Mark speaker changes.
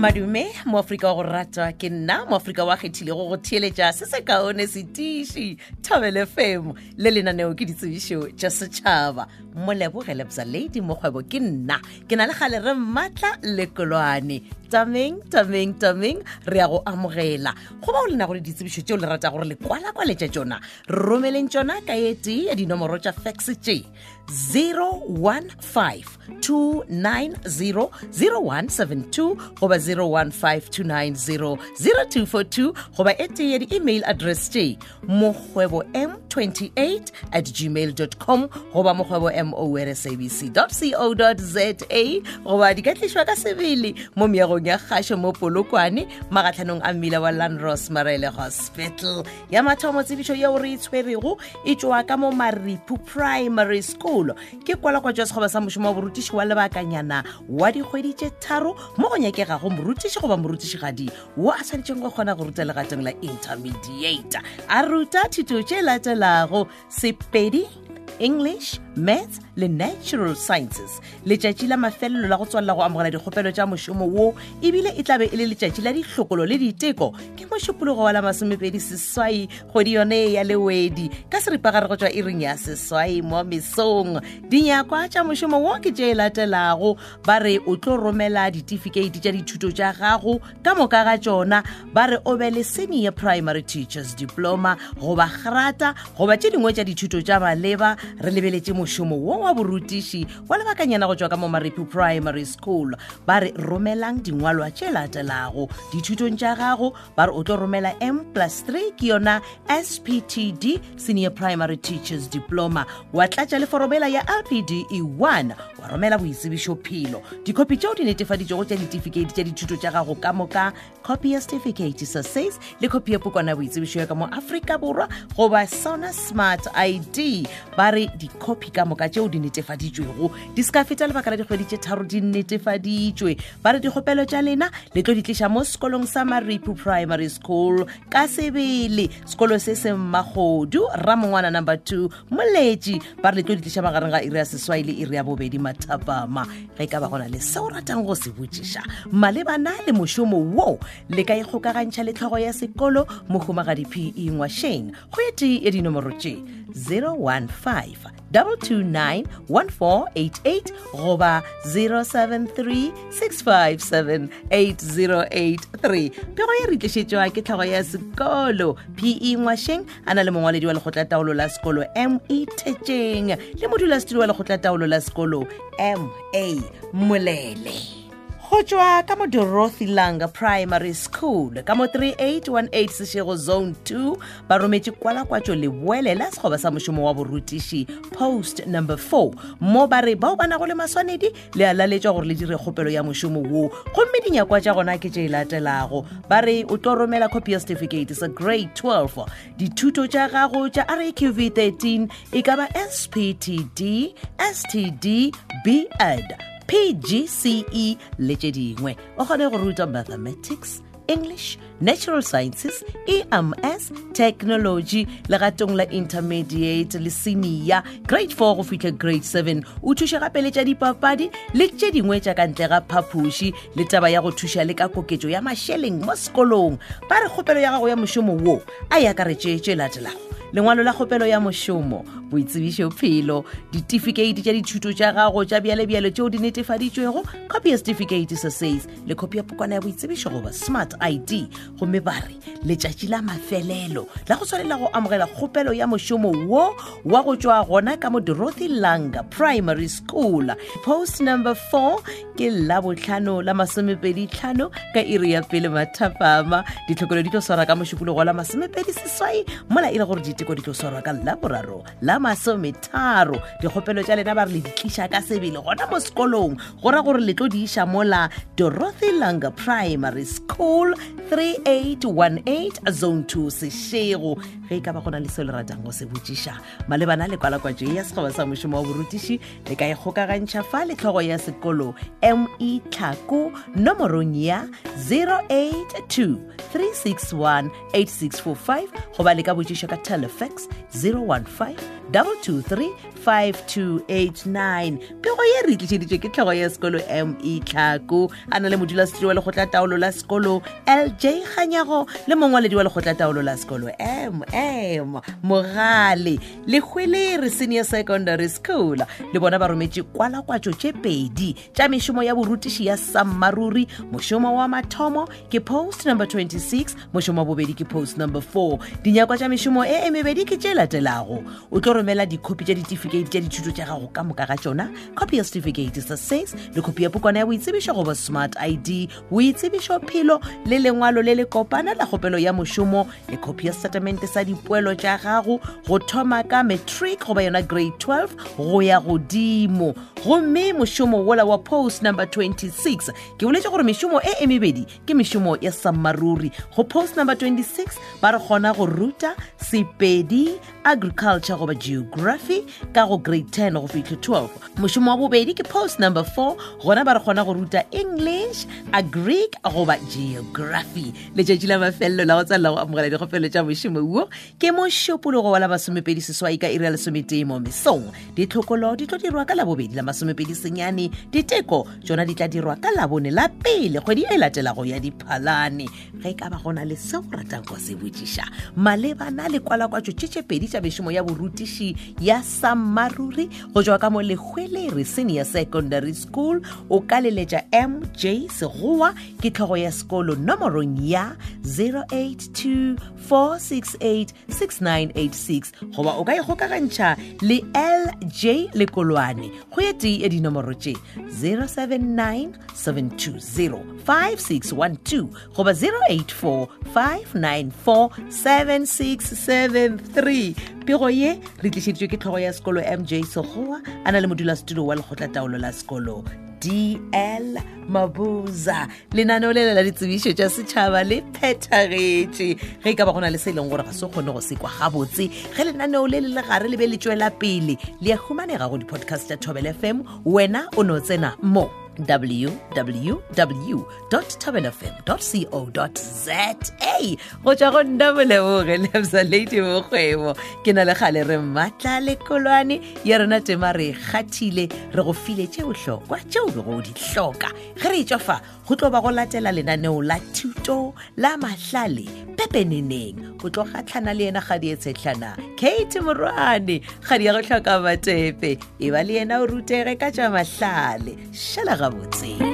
Speaker 1: madume moaforika wa go rata ke nna moaforika wa kgethile go theeletša se se kaone setiši thabele femo le lenaneo ke ditsebišo tša setšhaba. Molebogele ladi mokgwebo ke nna. Ke na le gale re mmatla lekolwane tameng tameng tameng re ya go amogela. Go ba o lena go le ditsebišo tšeo le rata gore le kwala kwaletša tšona romeleng tšona ka ye tee ya dinomoro tša fax tše 01529000172 goba 01529000242 goba e ya di-email address tše mokgwebo m28 at gmail com goba mokgwebo morsabc co za goba di ka tlišwa ka sebele mo meagong ya kgašo mo polokwane magatlhanong a mmila wa landros marele hospital. Ya mathomo tsebišo yeo re e tshwerego e tšwa ka mo maripu primary school. Ke kwalakwa jwa sekgoba sa mošomo wa borutiši wa lebakanyana wa dikgwedi tše tharo mo go nyakegago morutiši goba morutišigadi wo a tshwanetšeng go kgona go ruta legatong la intermediate. A ruta thuto tše latelago sepedi english maths le natural sciences. Letšatši la mafelelo la go tswalela go amogela dikgopelo tša mošomo wo ebile e tlabe e le letšatši la dihlokolo le diteko ke mošupologo wa la masomepedi seswai kgwedi yone ya lewedi ka seripagare go tšwa iring ya seswai mo mesong. Dinyakwa tša mošomo wo ke tše latelago ba re o tlo romela ditifikheiti tša dithuto tša gago ka moka ga tšona ba re o be le senior primary teachers diploma goba grata goba tše dingwe tša dithuto tša maleba re lebeletše mošomo wo wa borutiši wa lebakanyana go tšwa ka mo maripu primary school. Ba re romelang dingwalwa tše latelago. Dithutong tša gago ba re o tlo romela m plus 3 ke yona sptd senior primary teachers diploma. Wa tlatša leforomela ya lpd e1 wa romela boitsebišophelo dikopi tšeo di netefaditšego tša ditefikeiti tša dithuto tša gago ka moka copy ya certificate sa sas le copy ya pukana boitsebišo ya ka mo aforika borwa goba sona smart id ba re dikopi ka moka tšeo di netefaditšwego di se ka feta lebaka la dikgwedi tše tharo di netefaditšwe. Ba re dikgopelo tša lena le tlo di tliša mo sekolong sa maripu primary school. Ka sebele sekolo se se mmagodu ramongwana number two moletši. Ba re le tlo di tliša magareng ga iri ya seswai le iri ya bobedi mathapama ge ka ba gona le seo ratang go se botšiša. Malebana le mošomo wo le ka ikgokagantšha le tlhogo ya sekolo mohumagadi pe ngwašeng go ete tee ya dinomoro tše 015 229 1488 goba 073 657 8083 pego ye re ke tlhago ya sekolo pe ngwašeng a na le mongwaledi wa lekgotlataolo la sekolo me thetšeng le modulasetulo wa lekgotlataolo la sekolo ma molele go tswa ka mo dorothy langa primary school ka mo 3818 sešego zone 2 ba rometše kwalakwatšo leboele la sekgoba sa mošomo wa borutiši post number 4 mo ba re bao ba nago le maswanedi le a laletšwa gore le dire kgopelo ya mošomo woo. Gomme dinyakwa tša gona ke tše e latelago. Ba re o tlo romela copy ya certificate sa grade 12 dithuto tša gago tša raqv 13 e ka ba sptd std bed pgce le tše dingwe. O kgone go ruta mathematics english natural sciences ems technology legatong la intermediate le senior. Grade 4 go fitlha grade 7 o thuša gape le tša dipapadi le tše dingwe tša ka ntle ga phaphuši le taba ya go thuša le ka koketšo ya mašeleng mo sekolong. Ba re kgopelo ya gago ya mošomo wo a e akaretše tše latelago. Lengwalo la kgopelo ya mošomo boitsebišo phelo. Ditifikheiti tša dithuto tša gago tša bjalebjale tšeo di netefaditšwego copy ya certificate sa sace le copy ya pokwana ya boitsebišo goba smart id gomme ba re letšatši la mafelelo la go tshwanela go amogela kgopelo ya mošomo wo wa go tšwa gona ka mo dorothy langa primary school. Post number 4 ke la botlhano la masomepedi tlhano ka iri ya pele mathapama. Ditlhokelo di tlo swara ka mošupologo la masomepedi seswai mola e gore diteko di tlo swarwa ka laboraro. La masometharo dikgopelo tša lena ba re le di tliša ka sebele gona mo sekolong. Go ra gore le tlo di iša mola dorothy langa primary school 3818 zone 2 sešego ge e ka ba go na le seo le ratang go se botšiša. Malebana le kwalakwatšo ya sekgoba sa mošomo wa borutiši le ka ikgokagantšha fa le tlhogo ya sekolo me tlhako nomorong ya 082 361 8645 goba le ka botšiša ka telefax 015 223 5289 pego ye re tlišeditšwe ke tlhogo ya sekolo me tlhako. A na le modulasetiri wa lekgotla taolo la sekolo lj kganyago le mongwaledi wa lekgotla taolo la sekolo mm mogale. Le hwelere senior secondary school. Le bona ba rometse kwalakwatso tše pedi tša mešomo ya borutiši ya sammaruri mošomo wa mathomo ke post number 26 mošomo wa bobedi ke post number 4 dinyakwa tša mešomo e e mebedi ke tše latelago. O tlo romela dikhopi tša ditifikeiti tša dithuto tša gago ka moka ga tšona copy ya certificate sa sas le khopi ya pukana ya boitsebišo goba smart id boitsebišo phelo le lengwalo le le kopana la kgopelo ya mošomo le khopi ya setatamente sa dipoelo tša gago go thoma ka matric goba yona grade 12 go ya godimo. Gomme mošomo wola wa post number 26 ke boletše gore mešomo e e mebedi ke mešomo ya sammaruri go post number 26 ba re kgona go ruta sepedi agriculture goba geography ka go grade 10 go fitlhe 12 mošomo wa bobedi ke post number 4 gona ba re kgona go ruta english agric goba geography. Letšatši la mafelelo la go tsalela go amogela dikgopelo tša mošomo wo ke mošupologo wa la masomepedi seswai ka iri ya lesometee mo mesong. Ditlhokolo di tlo dirwa ka labobedi la masomepedi senyane. Diteko tšona di tla dirwa ka labone la pele kgwedi e latelago ya diphalane. Ge ka ba gona le seo ratang go se botšiša malebana le kwalakwatšo tše pedi tša mešomo ya borutiši ya sammaruri go tšwa ka mo lekgwelere senior secondary school. O ka leletša mj segowa ke tlhogo ya sekolo nomorong ya 082 468 6986 goba o ka ikgokagantšha le lj lekolwane. Go ye tee e dinomoro tše 079 720 5612 goba 084 594 7673 pego ye re tlišeditšwe ke tlhogo ya sekolo mj segowa a na le modulasetulo wa lekgotla taolo la sekolo dl mabuza. Lenaneo le lela ditsebišo tša setšhaba le phethagetše. Ge e ka ba go na le se e leng gore ga se kgone go sekwa gabotse ge lenaneo le le le gare le be le tšwela pele le a humanega go di-podcast tša tobel fm wena o ne o tsena mo www thobelafm co za go tšwa go nna boleboge lebsa lady mokgwebo. Ke na le gale re mmatla lekolwane ya rona tema re kgathile re go file tše bohlokwa tšeo be go di hloka. Ge re etšwa fa go tlo ba go latela lenaneo la thuto la mahlale pepeneneng. O tlo kgatlhana le yena gadi e tshetlhana kate morwane. Gadi ya go tlhoka matepe. E ba le yena o rutege ka tša mahlale šala gabotse